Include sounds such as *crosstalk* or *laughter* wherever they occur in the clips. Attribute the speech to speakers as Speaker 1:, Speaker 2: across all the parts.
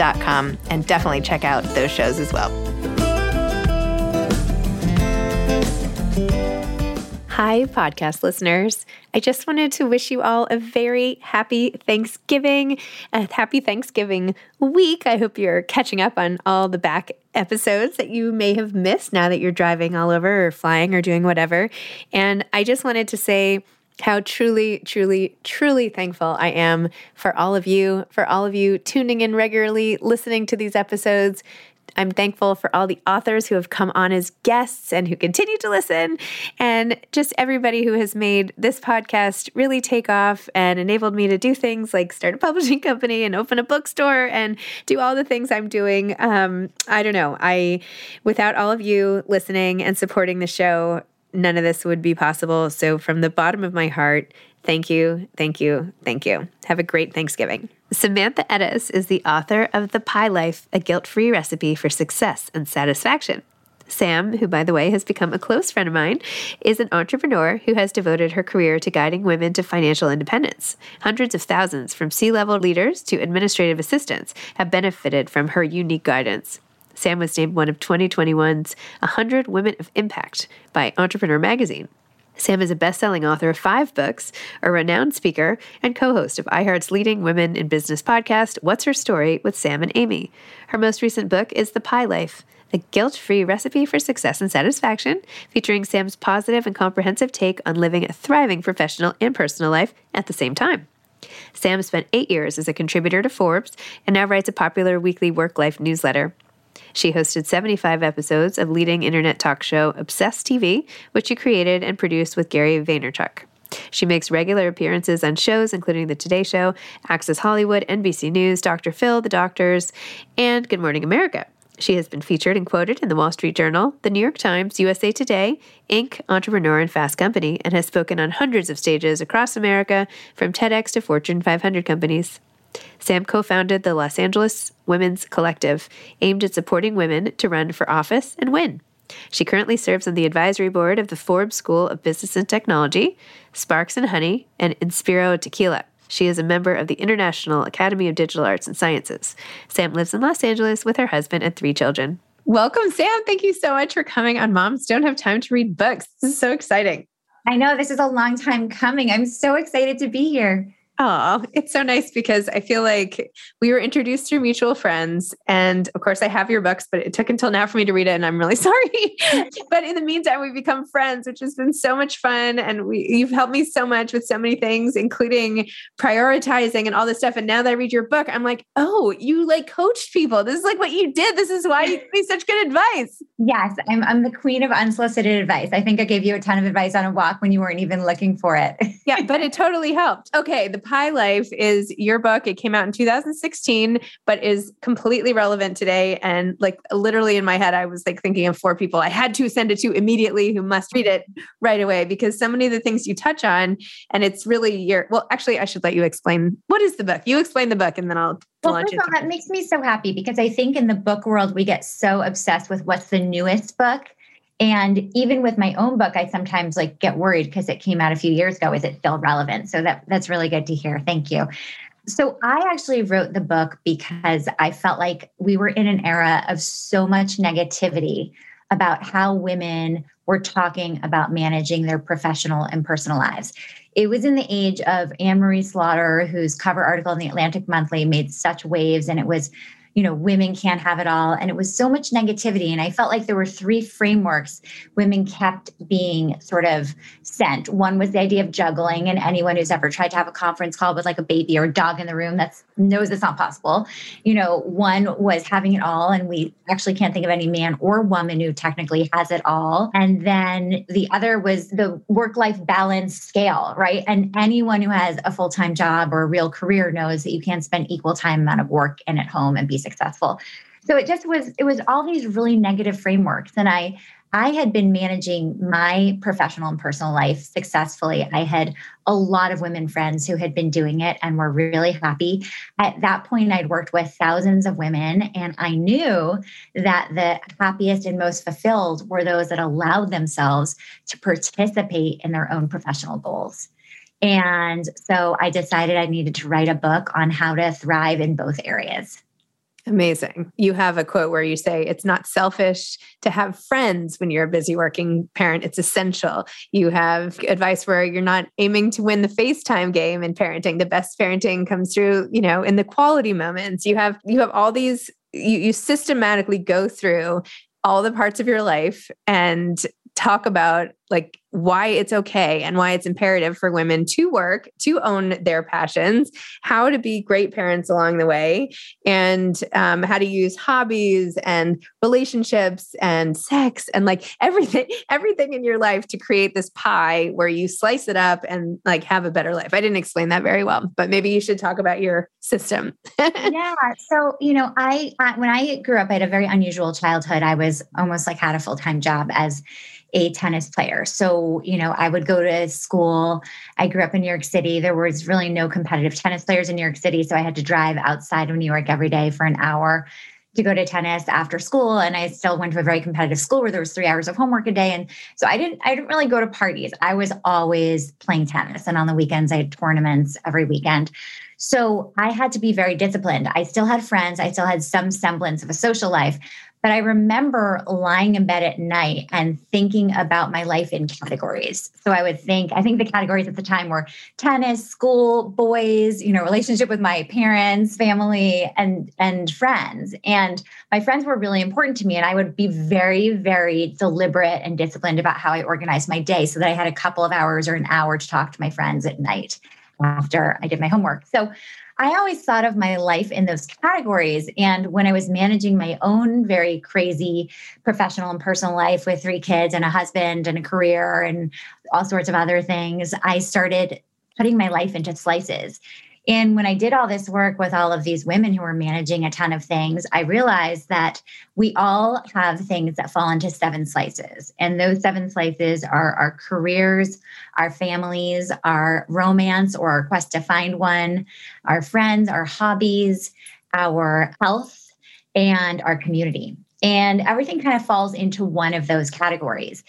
Speaker 1: and definitely check out those shows as well. Hi, podcast listeners. I just wanted to wish you all a very happy Thanksgiving, a happy Thanksgiving week. I hope you're catching up on all the back episodes that you may have missed now that you're driving all over or flying or doing whatever. And I just wanted to say, how truly, truly, truly thankful I am for all of you, for all of you tuning in regularly, listening to these episodes. I'm thankful for all the authors who have come on as guests and who continue to listen, and just everybody who has made this podcast really take off and enabled me to do things like start a *laughs* publishing company and open a bookstore and do all the things I'm doing. Um, I don't know. I, without all of you listening and supporting the show, none of this would be possible. So, from the bottom of my heart, thank you, thank you, thank you. Have a great Thanksgiving. Samantha Ettus is the author of The Pie Life, a guilt free recipe for success and satisfaction. Sam, who by the way has become a close friend of mine, is an entrepreneur who has devoted her career to guiding women to financial independence. Hundreds of thousands, from C level leaders to administrative assistants, have benefited from her unique guidance. Sam was named one of 2021's 100 Women of Impact by Entrepreneur Magazine. Sam is a best selling author of five books, a renowned speaker, and co host of iHeart's leading women in business podcast, What's Her Story with Sam and Amy. Her most recent book is The Pie Life, a guilt free recipe for success and satisfaction, featuring Sam's positive and comprehensive take on living a thriving professional and personal life at the same time. Sam spent eight years as a contributor to Forbes and now writes a popular weekly work life newsletter. She hosted 75 episodes of leading internet talk show Obsessed TV, which she created and produced with Gary Vaynerchuk. She makes regular appearances on shows including The Today Show, Access Hollywood, NBC News, Dr. Phil, The Doctors, and Good Morning America. She has been featured and quoted in the Wall Street Journal, the New York Times, USA Today, Inc., Entrepreneur, and Fast Company, and has spoken on hundreds of stages across America, from TEDx to Fortune 500 companies. Sam co founded the Los Angeles Women's Collective, aimed at supporting women to run for office and win. She currently serves on the advisory board of the Forbes School of Business and Technology, Sparks and Honey, and Inspiro Tequila. She is a member of the International Academy of Digital Arts and Sciences. Sam lives in Los Angeles with her husband and three children. Welcome, Sam. Thank you so much for coming on Moms Don't Have Time to Read Books. This is so exciting.
Speaker 2: I know this is a long time coming. I'm so excited to be here.
Speaker 1: Oh, it's so nice because I feel like we were introduced through mutual friends. And of course, I have your books, but it took until now for me to read it. And I'm really *laughs* sorry. but in the meantime, we've become friends, which has been so much fun. And we, you've helped me so much with so many things, including prioritizing and all this stuff. And now that I read your book, I'm like, oh, you like coached people. This is like what you did. This is why you gave me such good advice.
Speaker 2: Yes, I'm, I'm the queen of unsolicited advice. I think I gave you a ton of advice on a walk when you weren't even looking for it.
Speaker 1: yeah, but it totally helped. Okay. The Pie Life is your book. It came out in 2016, but is completely relevant today. And like literally in my head, I was like thinking of four people I had to send it to immediately who must read it right away because so many of the things you touch on, and it's really your, well, actually, I should let you explain what is the book. You explain the book and then I'll
Speaker 2: well, first of all, that makes me so happy because I think in the book world, we get so obsessed with what's the newest book and even with my own book, I sometimes like get worried because it came out a few years ago. Is it still relevant? So that that's really good to hear. Thank you. So I actually wrote the book because I felt like we were in an era of so much negativity about how women were talking about managing their professional and personal lives. It was in the age of Anne Marie Slaughter, whose cover article in the Atlantic Monthly made such waves, and it was you know, women can't have it all. And it was so much negativity. And I felt like there were three frameworks women kept being sort of sent. One was the idea of juggling, and anyone who's ever tried to have a conference call with like a baby or a dog in the room that knows it's not possible. You know, one was having it all, and we actually can't think of any man or woman who technically has it all. And then the other was the work life balance scale, right? And anyone who has a full time job or a real career knows that you can't spend equal time amount of work and at home and be successful. So it just was it was all these really negative frameworks and I I had been managing my professional and personal life successfully. I had a lot of women friends who had been doing it and were really happy. At that point, I'd worked with thousands of women, and I knew that the happiest and most fulfilled were those that allowed themselves to participate in their own professional goals. And so I decided I needed to write a book on how to thrive in both areas.
Speaker 1: Amazing. You have a quote where you say it's not selfish to have friends when you're a busy working parent. It's essential. You have advice where you're not aiming to win the FaceTime game in parenting. The best parenting comes through, you know, in the quality moments. You have you have all these you, you systematically go through all the parts of your life and talk about like why it's okay and why it's imperative for women to work, to own their passions, how to be great parents along the way, and um, how to use hobbies and relationships and sex and like everything, *laughs* everything in your life to create this pie where you slice it up and like have a better life. I didn't explain that very well, but maybe you should talk about your system. *laughs*
Speaker 2: yeah. So, you know, I, I, when I grew up, I had a very unusual childhood. I was almost like had a full time job as a tennis player. So, you know, I would go to school. I grew up in New York City. There was really no competitive tennis players in New York City. So I had to drive outside of New York every day for an hour to go to tennis after school and i still went to a very competitive school where there was three hours of homework a day and so i didn't i didn't really go to parties i was always playing tennis and on the weekends i had tournaments every weekend So I had to be very disciplined. I still had friends, I still had some semblance of a social life, but I remember lying in bed at night and thinking about my life in categories. So I would think, I think the categories at the time were tennis, school, boys, you know, relationship with my parents, family, and and friends. And my friends were really important to me. And I would be very, very deliberate and disciplined about how I organized my day so that I had a couple of hours or an hour to talk to my friends at night after I did my homework. So I always thought of my life in those categories. And when I was managing my own very crazy professional and personal life with three kids and a husband and a career and all sorts of other things, I started putting my life into slices. And when I did all this work with all of these women who were managing a ton of things, I realized that we all have things that fall into seven slices. And those seven slices are our careers, our families, our romance or our quest to find one, our friends, our hobbies, our health, and our community. And everything kind of falls into one of those categories.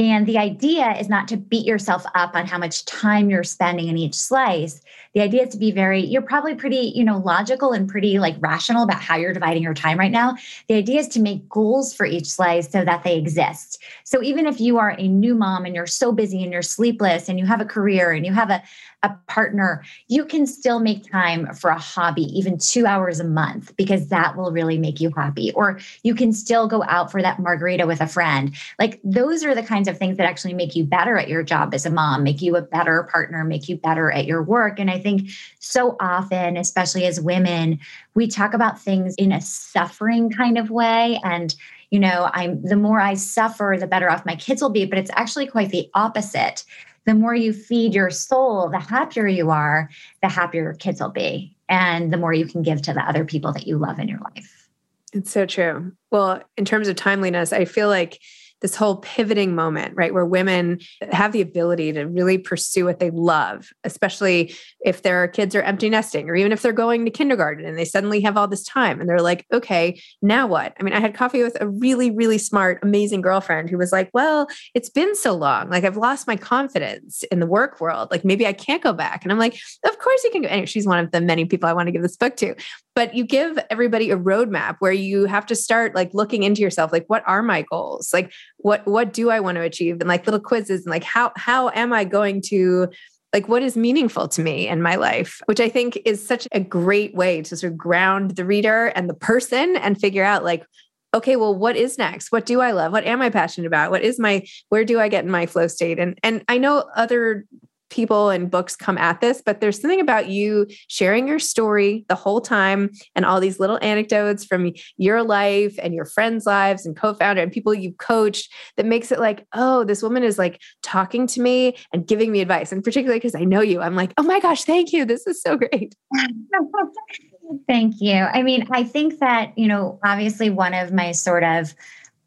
Speaker 2: And the idea is not to beat yourself up on how much time you're spending in each slice. The idea is to be very, you're probably pretty, you know, logical and pretty like rational about how you're dividing your time right now. The idea is to make goals for each slice so that they exist. So even if you are a new mom and you're so busy and you're sleepless and you have a career and you have a, a partner, you can still make time for a hobby, even two hours a month, because that will really make you happy. Or you can still go out for that margarita with a friend. Like those are the kinds of things that actually make you better at your job as a mom, make you a better partner, make you better at your work. And I think so often, especially as women, we talk about things in a suffering kind of way. And you know, I'm the more I suffer, the better off my kids will be. But it's actually quite the opposite the more you feed your soul, the happier you are, the happier your kids will be. And the more you can give to the other people that you love in your life.
Speaker 1: It's so true. Well, in terms of timeliness, I feel like this whole pivoting moment, right, where women have the ability to really pursue what they love, especially if their kids are empty nesting or even if they're going to kindergarten and they suddenly have all this time and they're like, okay, now what? I mean, I had coffee with a really, really smart, amazing girlfriend who was like, well, it's been so long. Like, I've lost my confidence in the work world. Like, maybe I can't go back. And I'm like, of course you can go. Anyway, she's one of the many people I want to give this book to but you give everybody a roadmap where you have to start like looking into yourself like what are my goals? Like what what do i want to achieve? And like little quizzes and like how how am i going to like what is meaningful to me in my life? Which i think is such a great way to sort of ground the reader and the person and figure out like okay well what is next? What do i love? What am i passionate about? What is my where do i get in my flow state? And and i know other people and books come at this, but there's something about you sharing your story the whole time and all these little anecdotes from your life and your friends' lives and co founder and people you've coached that makes it like, oh, this woman is like talking to me and giving me advice. And particularly because I know you, I'm like, oh my gosh, thank you. This is so great. *laughs*
Speaker 2: thank you. I mean, I think that, you know, obviously one of my sort of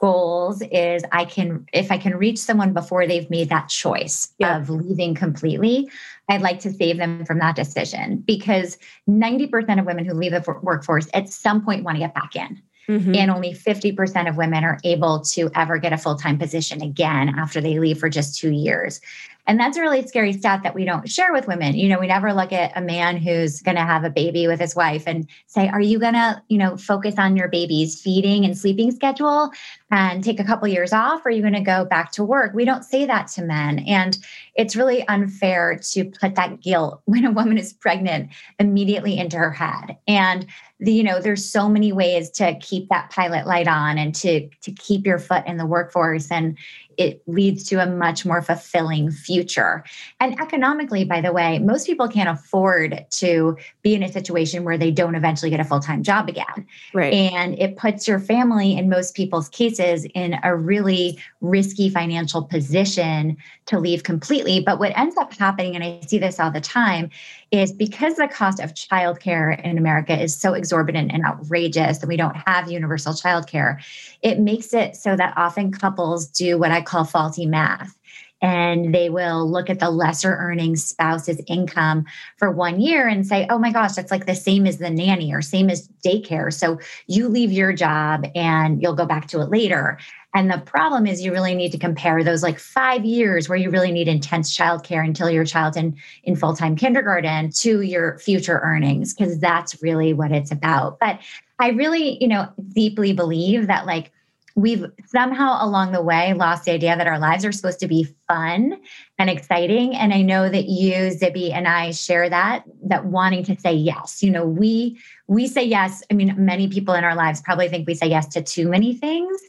Speaker 2: goals is I can, if I can reach someone before they've made that choice yeah. of leaving completely, I'd like to save them from that decision because 90% of women who leave the workforce at some point want to get back in. Mm-hmm. And only 50% of women are able to ever get a full time position again after they leave for just two years. And that's a really scary stat that we don't share with women. You know, we never look at a man who's going to have a baby with his wife and say, "Are you going to, you know, focus on your baby's feeding and sleeping schedule and take a couple years off or are you going to go back to work?" We don't say that to men. And it's really unfair to put that guilt *laughs* when a woman is pregnant immediately into her head. And the, you know, there's so many ways to keep that pilot light on and to to keep your foot in the workforce and it leads to a much more fulfilling future. And economically, by the way, most people can't afford to be in a situation where they don't eventually get a full time job again.
Speaker 1: Right.
Speaker 2: And it puts your family, in most people's cases, in a really risky financial position to leave completely. But what ends up happening, and I see this all the time, is because the cost of childcare in America is so exorbitant and outrageous that we don't have universal childcare, it makes it so that often couples do what I call faulty math. And they will look at the lesser earning spouse's income for one year and say, oh my gosh, that's like the same as the nanny or same as daycare. So you leave your job and you'll go back to it later. And the problem is you really need to compare those like five years where you really need intense childcare until your child's in, in full-time kindergarten to your future earnings, because that's really what it's about. But I really, you know, deeply believe that like we've somehow along the way lost the idea that our lives are supposed to be fun and exciting. And i know that you zibby and i share that that wanting to say yes. You know we we say yes. I mean many people in our lives probably think we say yes to too many things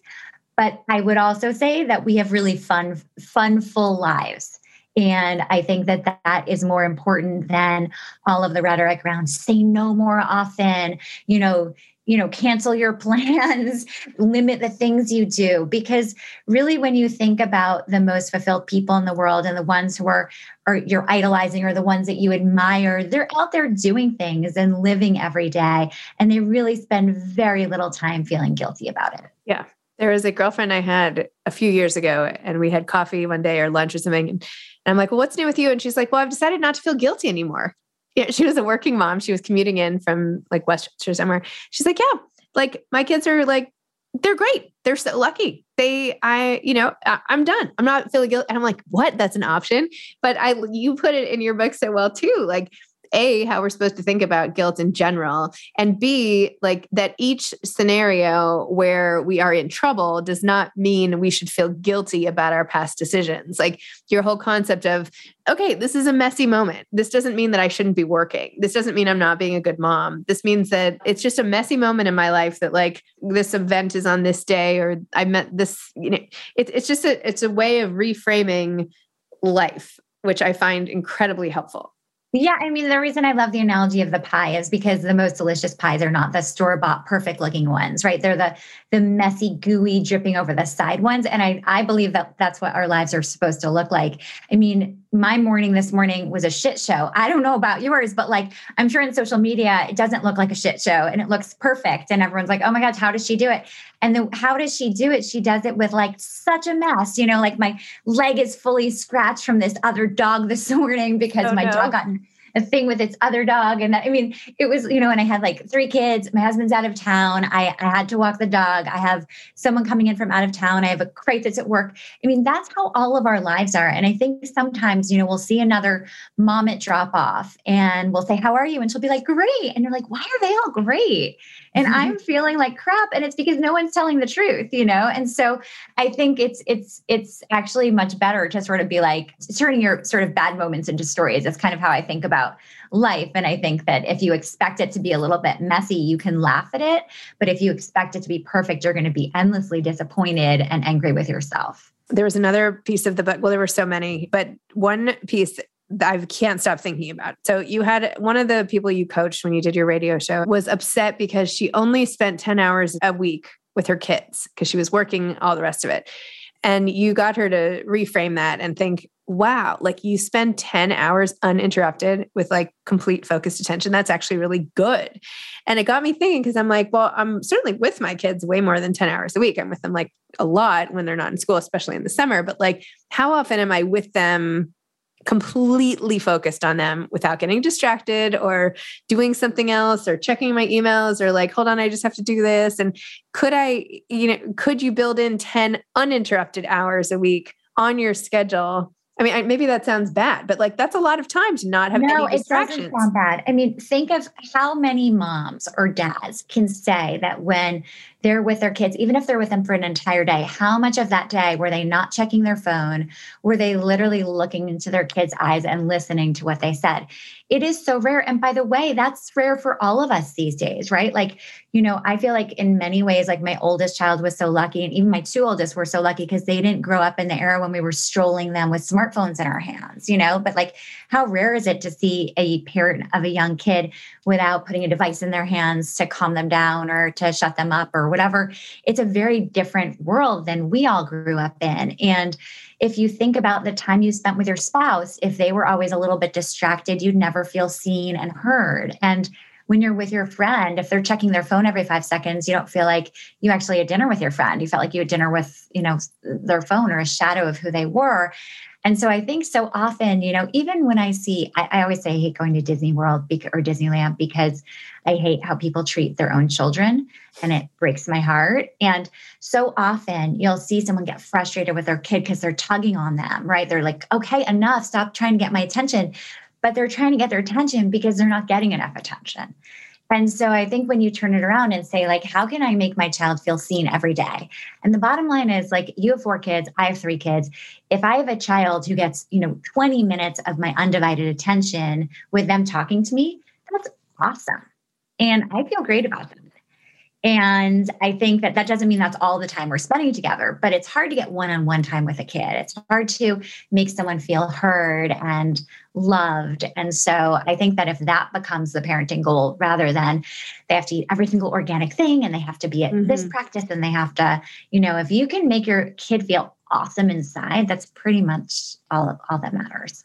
Speaker 2: but i would also say that we have really fun fun full lives. And I think that that is more important than all of the rhetoric around say no more often, you know, you know cancel your *laughs* plans limit the things you do. Because really when you think about the most fulfilled people in the world and the ones who are are you're idolizing or the ones that you admire they're out there doing things and living every day. And they really spend very little time feeling guilty about it.
Speaker 1: Yeah there was a girlfriend i had a few years ago and we had coffee one day or lunch or something and i'm like well what's new with you and she's like well i've decided not to feel guilty anymore yeah, she was a working mom. She was commuting in from like Westchester somewhere. She's like, yeah, like my kids are like, they're great. They're so lucky. They, I, you know, I, am done. I'm not feeling guilty. And I'm like, what? That's an option. But I, you put it in your book so well too. Like a how we're supposed to think about guilt in general and b like that each scenario where we are in trouble does not mean we should feel guilty about our past decisions. Like your whole concept of okay this is a messy moment. This doesn't mean that i shouldn't be working. This doesn't mean i'm not being a good mom. This means that it's just a messy moment in my life that like this event is on this day or i met this you know it, it's just a it's a way of reframing life which i find incredibly helpful
Speaker 2: yeah, I mean, the reason I love the analogy of the pie is because the most delicious pies are not the store bought perfect looking ones, right? They're the the messy, gooey, dripping over the side ones, and I I believe that that's what our lives are supposed to look like. I mean, my morning this morning was a shit show. I don't know about yours, but like I'm sure in social media it doesn't look like a shit show, and it looks perfect, and everyone's like, "Oh my gosh, how does she do it?" And the how does she do it? She does it with like such a mess, you know, like my leg is fully scratched from this other dog *laughs* this morning because oh, my no. dog got a thing with its other dog. And I mean, it was, you know, and I had like three kids. My husband's out of town. I, I had to walk the dog. I have someone coming in from out of town. I have a crate that's at work. I mean, that's how all of our lives are. And I think sometimes, you know, we'll see another mom at drop off and we'll say, How are you? And she'll be like, Great. And you're like, Why are they all great? And mm-hmm. I'm feeling like crap. And it's because no one's telling the truth, you know? And so I think it's it's it's actually much better to sort of be like turning your sort of bad moments into stories. That's kind of how I think about about life. And I think that if you expect it to be a little bit messy, you can laugh at it. But if you expect it to be perfect, you're going to be endlessly disappointed and angry with yourself.
Speaker 1: There was another piece of the book. Well, there were so many, but one piece I can't stop thinking about. So you had one of the people you coached when you did your radio show was upset because she only spent 10 hours a week with her kids because she was working all the rest of it. And you got her to reframe that and think, wow, like you spend 10 hours uninterrupted with like complete focused attention. That's actually really good. And it got me thinking because I'm like, well, I'm certainly with my kids way more than 10 hours a week. I'm with them like a lot when they're not in school, especially in the summer. But like, how often am I with them? Completely focused on them without getting distracted or doing something else or checking my emails or like hold on i just have to do this and could i you know could you build in 10 uninterrupted hours a week on your schedule I mean, maybe that sounds bad, but like that's a lot of time to not have no, any distractions.
Speaker 2: it doesn't sound bad. I mean, think of how many moms or dads can say that when they're with their kids, even if they're with them for an entire day, how much of that day were they not checking their phone? Were they literally looking into their kids' eyes and listening to what they said? It is so rare. And by the way, that's rare for all of us these days, right? Like, you know, I feel like in many ways, like my oldest child was so lucky, and even my two oldest were so lucky because they didn't grow up in the era when we were strolling them with smartphones in our hands, you know? But like, how rare is it to see a parent of a young kid without putting a device in their hands to calm them down or to shut them up or whatever. It's a very different world than we all grew up in. And if you think about the time you spent with your spouse, if they were always a little bit distracted, you'd never feel seen and heard. And when you're with your friend, if they're checking their phone every five seconds, you don't feel like you actually had dinner with your friend. You felt like you had dinner with, you know, their phone or a shadow of who they were. And so I think so often, you know, even when I see, I, I always say I hate going to Disney World or Disneyland because I hate how people treat their own children and it breaks my heart. And so often you'll see someone get frustrated with their kid because they're tugging on them, right? They're like, okay, enough, stop trying to get my attention. But they're trying to get their attention because they're not getting enough attention. And so I think when you turn it around and say, like, how can I make my child feel seen every day? And the bottom line is, like, you have four kids, I have three kids. If I have a child who gets, you know, 20 minutes of my undivided attention with them talking to me, that's awesome. And I feel great about that. And I think that that doesn't mean that's all the time we're spending together, but it's hard to get one on one time with a kid. It's hard to make someone feel heard and loved. And so I think that if that becomes the parenting goal rather than they have to eat every single organic thing and they have to be at mm-hmm. this practice and they have to, you know, if you can make your kid feel awesome inside, that's pretty much all, all that matters.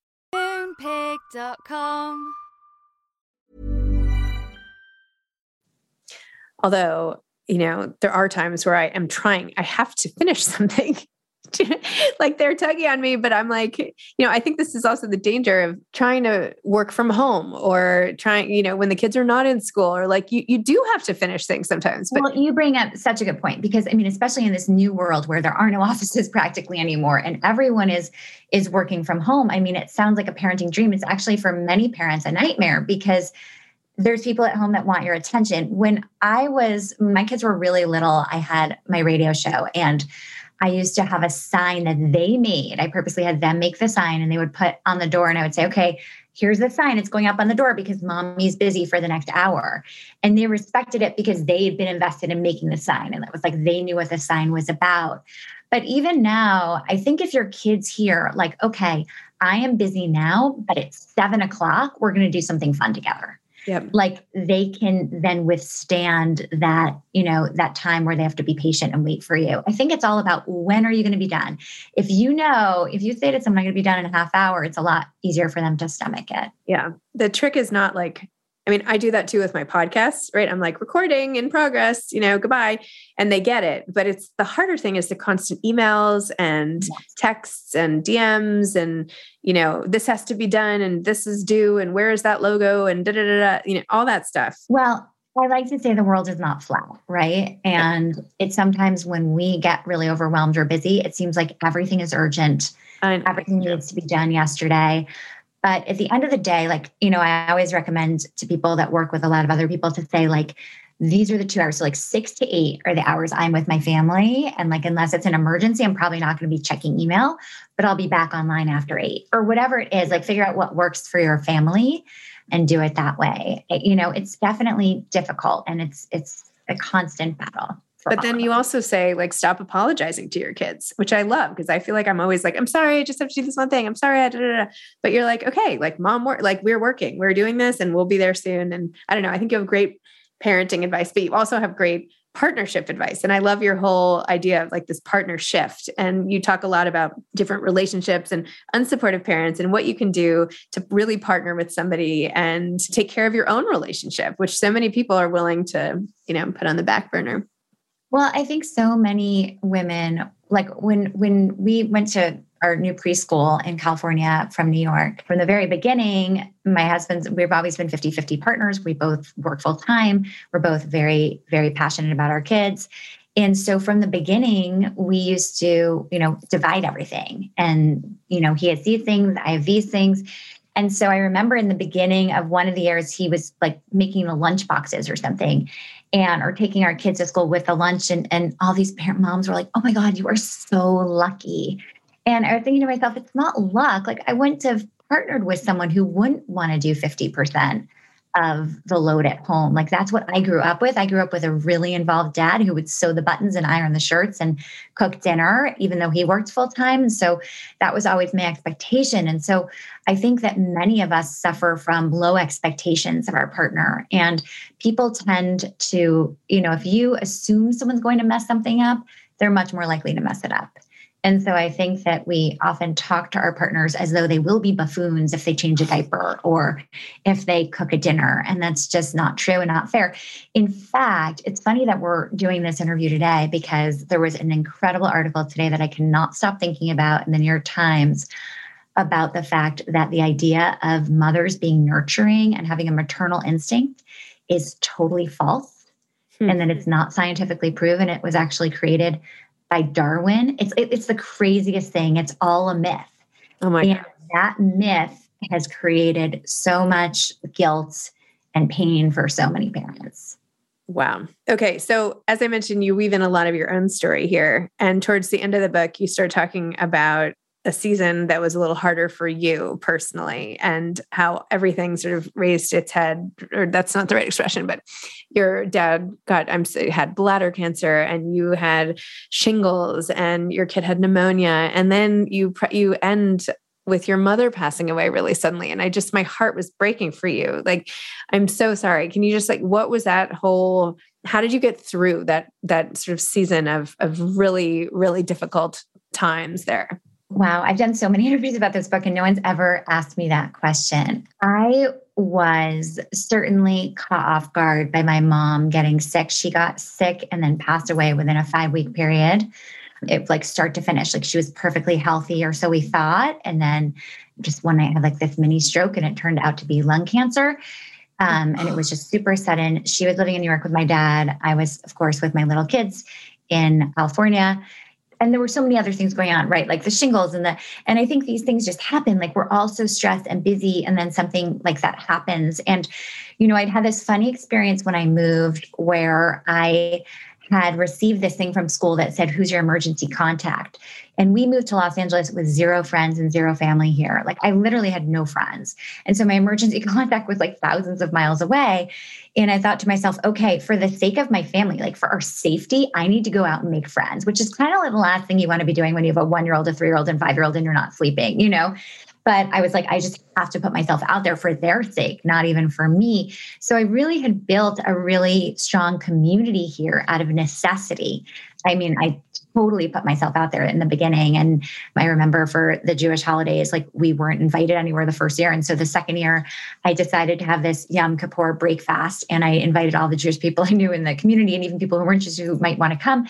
Speaker 3: Moonpig.com.
Speaker 1: Although, you know, there are times where I am trying, I have to finish *laughs* something. *laughs* like they're tugging on me, but I'm like, you know, I think this is also the danger of trying to work from home or trying, you know, when the kids are not in school or like you, you do have to finish things sometimes.
Speaker 2: But well, you bring up such a good point because I mean, especially in this new world where there are no *laughs* offices practically anymore and everyone is is working from home. I mean, it sounds like a parenting dream. It's actually for many parents a nightmare because there's people at home that want your attention. When I was, my kids were really little, I had my radio show and I used to have a sign that they made. I purposely had them make the sign and they would put on the door and I would say, okay, here's the sign. It's going up on the door because mommy's busy for the next hour. And they respected it because they had been invested in making the sign. And it was like they knew what the sign was about. But even now, I think if your kids hear, like, okay, I am busy now, but it's seven o'clock, we're going to do something fun together
Speaker 1: yep.
Speaker 2: like they can then withstand that you know that time where they have to be patient and wait for you. I think it's all about when are you going to be done? If you know if you say to someone i'm going to be done in a half hour it's a lot easier for them to stomach it.
Speaker 1: Yeah. The trick is not like I mean, I do that too with my podcasts, right? I'm like recording in progress, you know, goodbye. And they get it. But it's the harder thing is the constant emails and yes. texts and DMs and, you know, this has to be done and this is due and where is that logo and da da da da, you know, all that stuff.
Speaker 2: Well, I like to say the world is not flat, right? And yeah. it's sometimes when we get really overwhelmed or busy, it seems like everything is urgent. And everything needs to be done yesterday. But at the end of the day, like, you know, I always recommend to people that work with a lot of other people to say, like, these are the two hours. So, like, six to eight are the hours I'm with my family. And, like, unless it's an emergency, I'm probably not going to be checking email, but I'll be back online after eight or whatever it is. Like, figure out what works for your family and do it that way. It, you know, it's definitely difficult and it's, it's a constant battle
Speaker 1: but then you also say like stop apologizing to your kids which i love because i feel like i'm always like i'm sorry i just have to do this one thing i'm sorry da, da, da. but you're like okay like mom work like we're working we're doing this and we'll be there soon and i don't know i think you have great parenting advice, but you also have great partnership advice. And I love your whole idea of like this partner shift. And you talk a lot about different relationships and unsupportive parents and what you can do to really partner with somebody and take care of your own relationship, which so many people are willing to, you know, put on the back burner.
Speaker 2: Well, I think so many women like when when we went to our new preschool in California from New York. From the very beginning, my husband's, we've always been 50 50 partners. We both work full time. We're both very, very passionate about our kids. And so from the beginning, we used to, you know, divide everything. And, you know, he has these things, I have these things. And so I remember in the beginning of one of the years, he was like making the lunch boxes or something and or taking our kids to school with the lunch. And, and all these parent moms were like, oh my God, you are so lucky and I was thinking to myself, it's not luck. Like I wouldn't have partnered with someone who wouldn't want to do 50% of the load at home. Like that's what I grew up with. I grew up with a really involved dad who would sew the buttons and iron the shirts and cook dinner, even though he worked full time. And so that was always my expectation. And so I think that many of us suffer from low expectations of our partner. And people tend to, you know, if you assume someone's going to mess something up, they're much more likely to mess it up. And so I think that we often talk to our partners as though they will be buffoons if they change a diaper or if they cook a dinner. And that's just not true and not fair. In fact, it's funny that we're doing this interview today because there was an incredible article today that I cannot stop thinking about in the New York Times about the fact that the idea of mothers being nurturing and having a maternal instinct is totally false hmm. and that it's not scientifically proven. It was actually created by Darwin. It's it, it's the craziest thing. It's all a myth.
Speaker 1: Oh my and God.
Speaker 2: That myth has created so much guilt and pain for so many parents.
Speaker 1: Wow. Okay. So, as I mentioned, you weave in a lot of your own story here. And towards the end of the book, you start talking about a season that was a little harder for you personally and how everything sort of raised its head or that's not the right expression but your dad got i'm had bladder cancer and you had shingles and your kid had pneumonia and then you you end with your mother passing away really suddenly and i just my heart was breaking for you. Like i'm so sorry. Can you just like what was that whole how did you get through that that sort of season of of really really difficult times there
Speaker 2: Wow, I've done so many *laughs* interviews about this book and no one's ever asked me that question. I was certainly caught off guard by my mom getting sick. She got sick and then passed away within a five week period. It like start to finish, like she was perfectly healthy, or so we thought. And then just one night I had like this mini stroke, and it turned out to be lung cancer. Um, and it was just super sudden. She was living in New York with my dad. I was, of course, with my little kids in California and there were so many other things going on right? Like the shingles and the and i think these things just happen. Like we're all so stressed and busy and then something like that happens. And you know i'd had this funny experience when i moved where i had received this thing from school that said, Who's your emergency contact? And we moved to Los Angeles with zero friends and zero family here. Like I literally had no friends. And so my emergency *laughs* contact was like thousands of miles away. And I thought to myself, okay, for the sake of my family, like for our safety, I need to go out and make friends, which is kind of like the last thing you want to be doing when you have a one year old, a three year old, and five year old, and you're not sleeping, you know? But I was like, I just have to put myself out there for their sake, not even for me. So I really had built a really strong community here out of necessity. I mean, I totally put myself out there in the beginning. And I remember for the Jewish holidays, like we weren't invited anywhere the first year. And so the second year, I decided to have this Yom Kippur break fast. And I invited all the Jewish people I knew in the community and even people who weren't Jews who might want to come.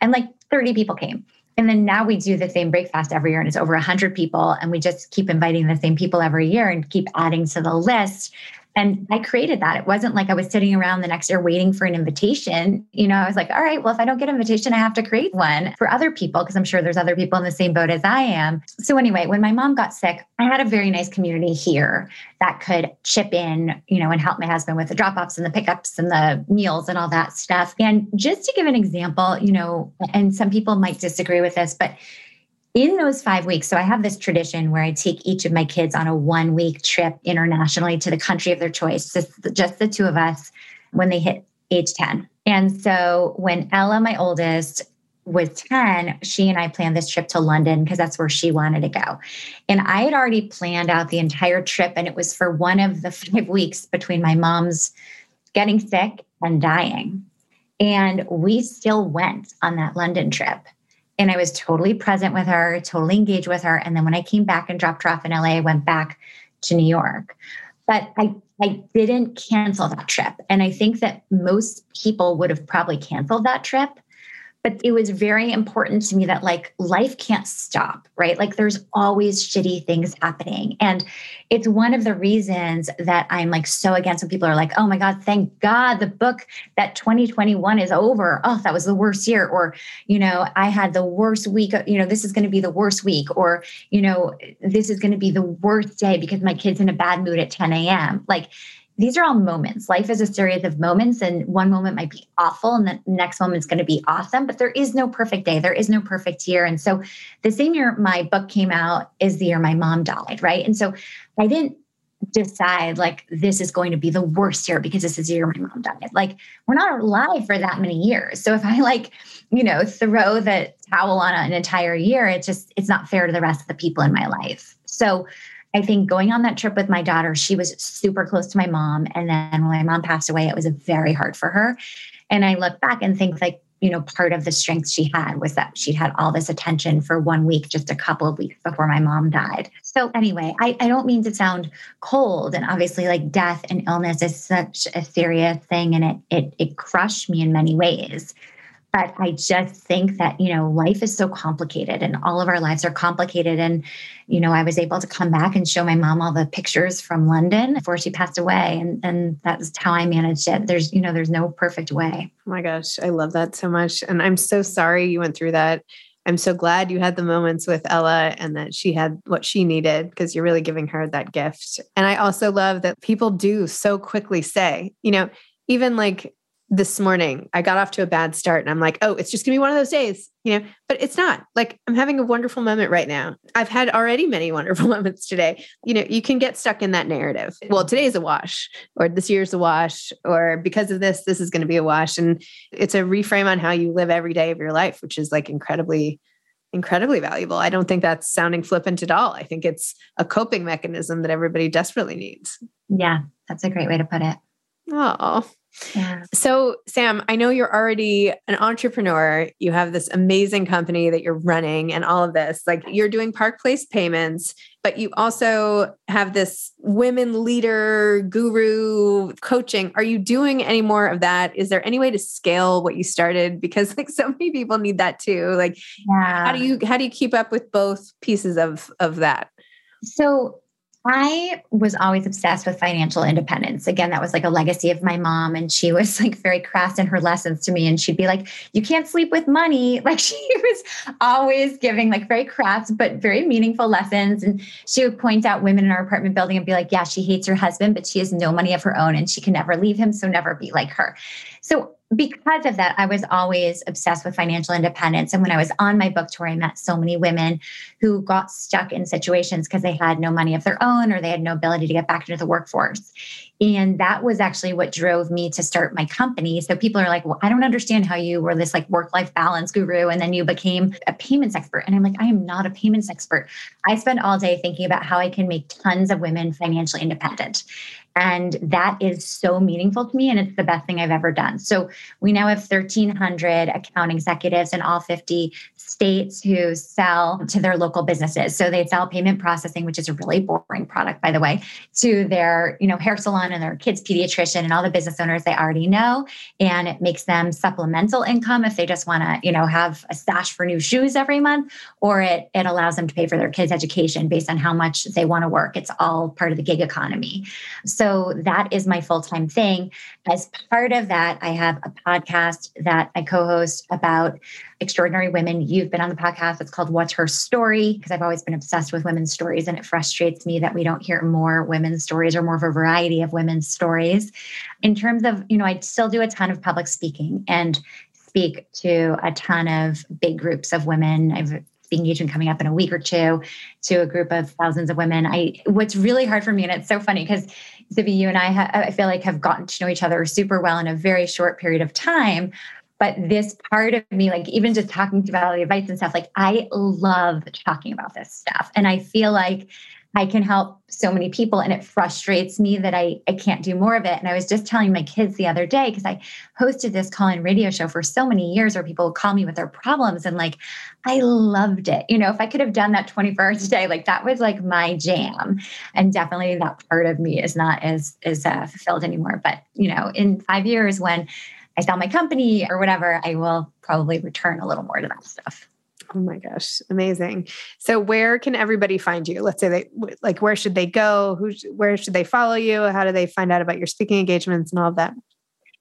Speaker 2: And like 30 people came. And then now we do the same breakfast every year, and it's over 100 people. And we just keep inviting the same people every year and keep adding to the list. And I created that. It wasn't like I was sitting around the next year waiting for an invitation. You know, I was like, all right, well, if I don't get an invitation, I have to create one for other people because I'm sure there's other people in the same boat as I am. So, anyway, when my mom got sick, I had a very nice community here that could chip in, you know, and help my husband with the drop offs and the pickups and the meals and all that stuff. And just to give an example, you know, and some people might disagree with this, but in those five weeks, so I have this tradition where I take each of my kids on a one week trip internationally to the country of their choice, just, just the two of us when they hit age 10. And so when Ella, my oldest, was 10, she and I planned this trip to London because that's where she wanted to go. And I had already planned out the entire trip, and it was for one of the *laughs* five weeks between my mom's getting sick and dying. And we still went on that London trip. And I was totally present with her, totally engaged with her. And then when I came back and dropped her off in LA, I went back to New York. But I, I didn't cancel that trip. And I think that most people would have probably canceled that trip but it was very important to me that like life can't stop right? Like there's always shitty things happening. And it's one of the reasons that i'm like so against when people are like oh my god thank god the book that 2021 is over. Oh that was the worst year. Or you know i had the worst week you know this is going to be the worst week. Or you know this is going to be the worst day because my kid's in a bad mood at 10 a.m like these are all moments. Life is a series of moments, and one moment might be awful, and the next moment is going to be awesome. But there is no perfect day, there is no perfect year. And so, the same year my book came out is the year my mom died, right? And so, I didn't decide like this is going to be the worst year because this is the year my mom died. Like, we're not alive for that many years. So, if I like, you know, throw the towel on an entire year, it's just, it's not fair to the rest of the people in my life. So, I think going on that trip with my daughter, she was super close to my mom. And then when my mom passed away, it was very hard for her. And I look back and think, like, you know, part of the strength she had was that she'd had all this attention for one week, just a couple of weeks before my mom died. So, anyway, I, I don't mean to sound cold. And obviously, like death and illness is such a serious thing and it, it, it crushed me in many ways. But I just think that, you know, life is so complicated and all of our lives are complicated. And, you know, I was able to come back and show my mom all the pictures from London before she passed away. And, and that's how I managed it. There's, you know, there's no perfect way.
Speaker 1: Oh my gosh, I love that so much. And I'm so sorry you went through that. I'm so glad you had the moments with Ella and that she had what she needed because you're really giving her that gift. And I also love that people do so quickly say, you know, even like this morning i got off to a bad start and i'm like oh it's just gonna be one of those days you know but it's not. Like i'm having a wonderful moment right now. I've had already many *laughs* wonderful moments today. You know you can get stuck in that narrative. Well today's a wash or this year's a wash or because of this this is going to be a wash. And it's a reframe on how you live every day of your life which is like incredibly incredibly valuable. I don't think that's sounding flippant at all. I think it's a coping mechanism that everybody desperately needs.
Speaker 2: Yeah that's a great way to put it.
Speaker 1: Oh yeah. So, Sam, I know you're already an entrepreneur. You have this amazing company that you're running and all of this. Like you're doing Park Place payments, but you also have this women leader guru coaching. Are you doing any more of that? Is there any way to scale what you started? Because like *laughs* so many people need that too. Like yeah. how do you how do you keep up with both pieces of of that?
Speaker 2: So I was always obsessed with financial independence. Again, that was like a legacy of my mom. And she was *laughs* like very crass in her lessons to me. And she'd be like, You can't sleep with money. *laughs* Like she was always giving like very crass, but very meaningful lessons. And she would point out women in our apartment building and be like, Yeah, she hates her husband, but she has no money of her own and she can never leave him. So never be like her. So because of that, I was always obsessed with financial independence. And when I was on my book tour, I met so many women who got stuck in situations because they had no money of their own or they had no ability to get back into the workforce. And that was actually what drove me to start my company. So people are like, well, I don't understand how you were this like work life balance guru and then you became a payments expert. And I'm like, I am not a payments expert. I spend all day thinking about how I can make tons of women financially independent. And that is so meaningful to me. And it's the best thing I've ever done. So we now have 1,300 account executives in all 50 states who sell to their local businesses. So they sell payment processing, which is a really boring product, by the way, to their, you know, hair salon and their kids pediatrician and all the business owners they already know. And it makes them supplemental income if they just want to, you know, have a stash for new shoes every month, or it it allows them to pay for their kids' education based on how much they want to work. It's all part of the gig economy. So that is my full-time thing. As part of that, I have a podcast that I co-host about extraordinary women. You've been on the podcast. It's called What's Her Story? Because I've always been obsessed with women's stories, and it frustrates me that we don't hear more women's stories or more of a variety of women's stories. In terms of, you know, I still do a ton of public speaking and speak to a ton of big groups of women. I've engagement coming up in a week or two to a group of thousands of women. I what's really hard for me, and it's so funny because Zibby, you and I, ha- I feel like have gotten to know each other super well in a very short period of time. But this part of me, like even just talking about the advice and stuff, like I love talking about this stuff. And I feel like I can help so many people and it frustrates me that I, I can't do more of it. And I was just telling my kids the other day, because I hosted this call in radio show for so many years where people would call me with their problems. And like, I loved it. You know, if I could have done that 24 hours a day, like that was like my jam. And definitely that part of me is not as, as uh, fulfilled anymore. But, you know, in five years when I sell my company or whatever, I will probably return a little more to that stuff.
Speaker 1: Oh my gosh, amazing. So where can everybody find you? Let's say they like where should they go? Who where should they follow you? How do they find out about your speaking engagements and all of that?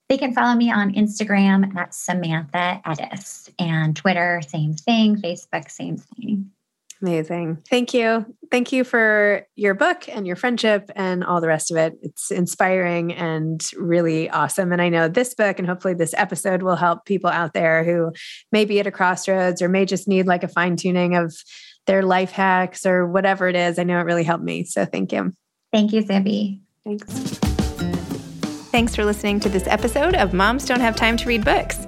Speaker 2: They can follow me on Instagram at Samantha Ettus and Twitter, same thing, Facebook, same thing.
Speaker 1: Amazing. Thank you. Thank you for your book and your friendship and all the rest of it. It's inspiring and really awesome. And I know this book and hopefully this episode will help people out there who may be at a crossroads or may just need like a fine tuning of their life hacks or whatever it is. I know it really helped me. So thank you.
Speaker 2: Thank you, Zibby.
Speaker 1: Thanks.
Speaker 4: Thanks for listening to this episode of Moms Don't Have Time to Read Books.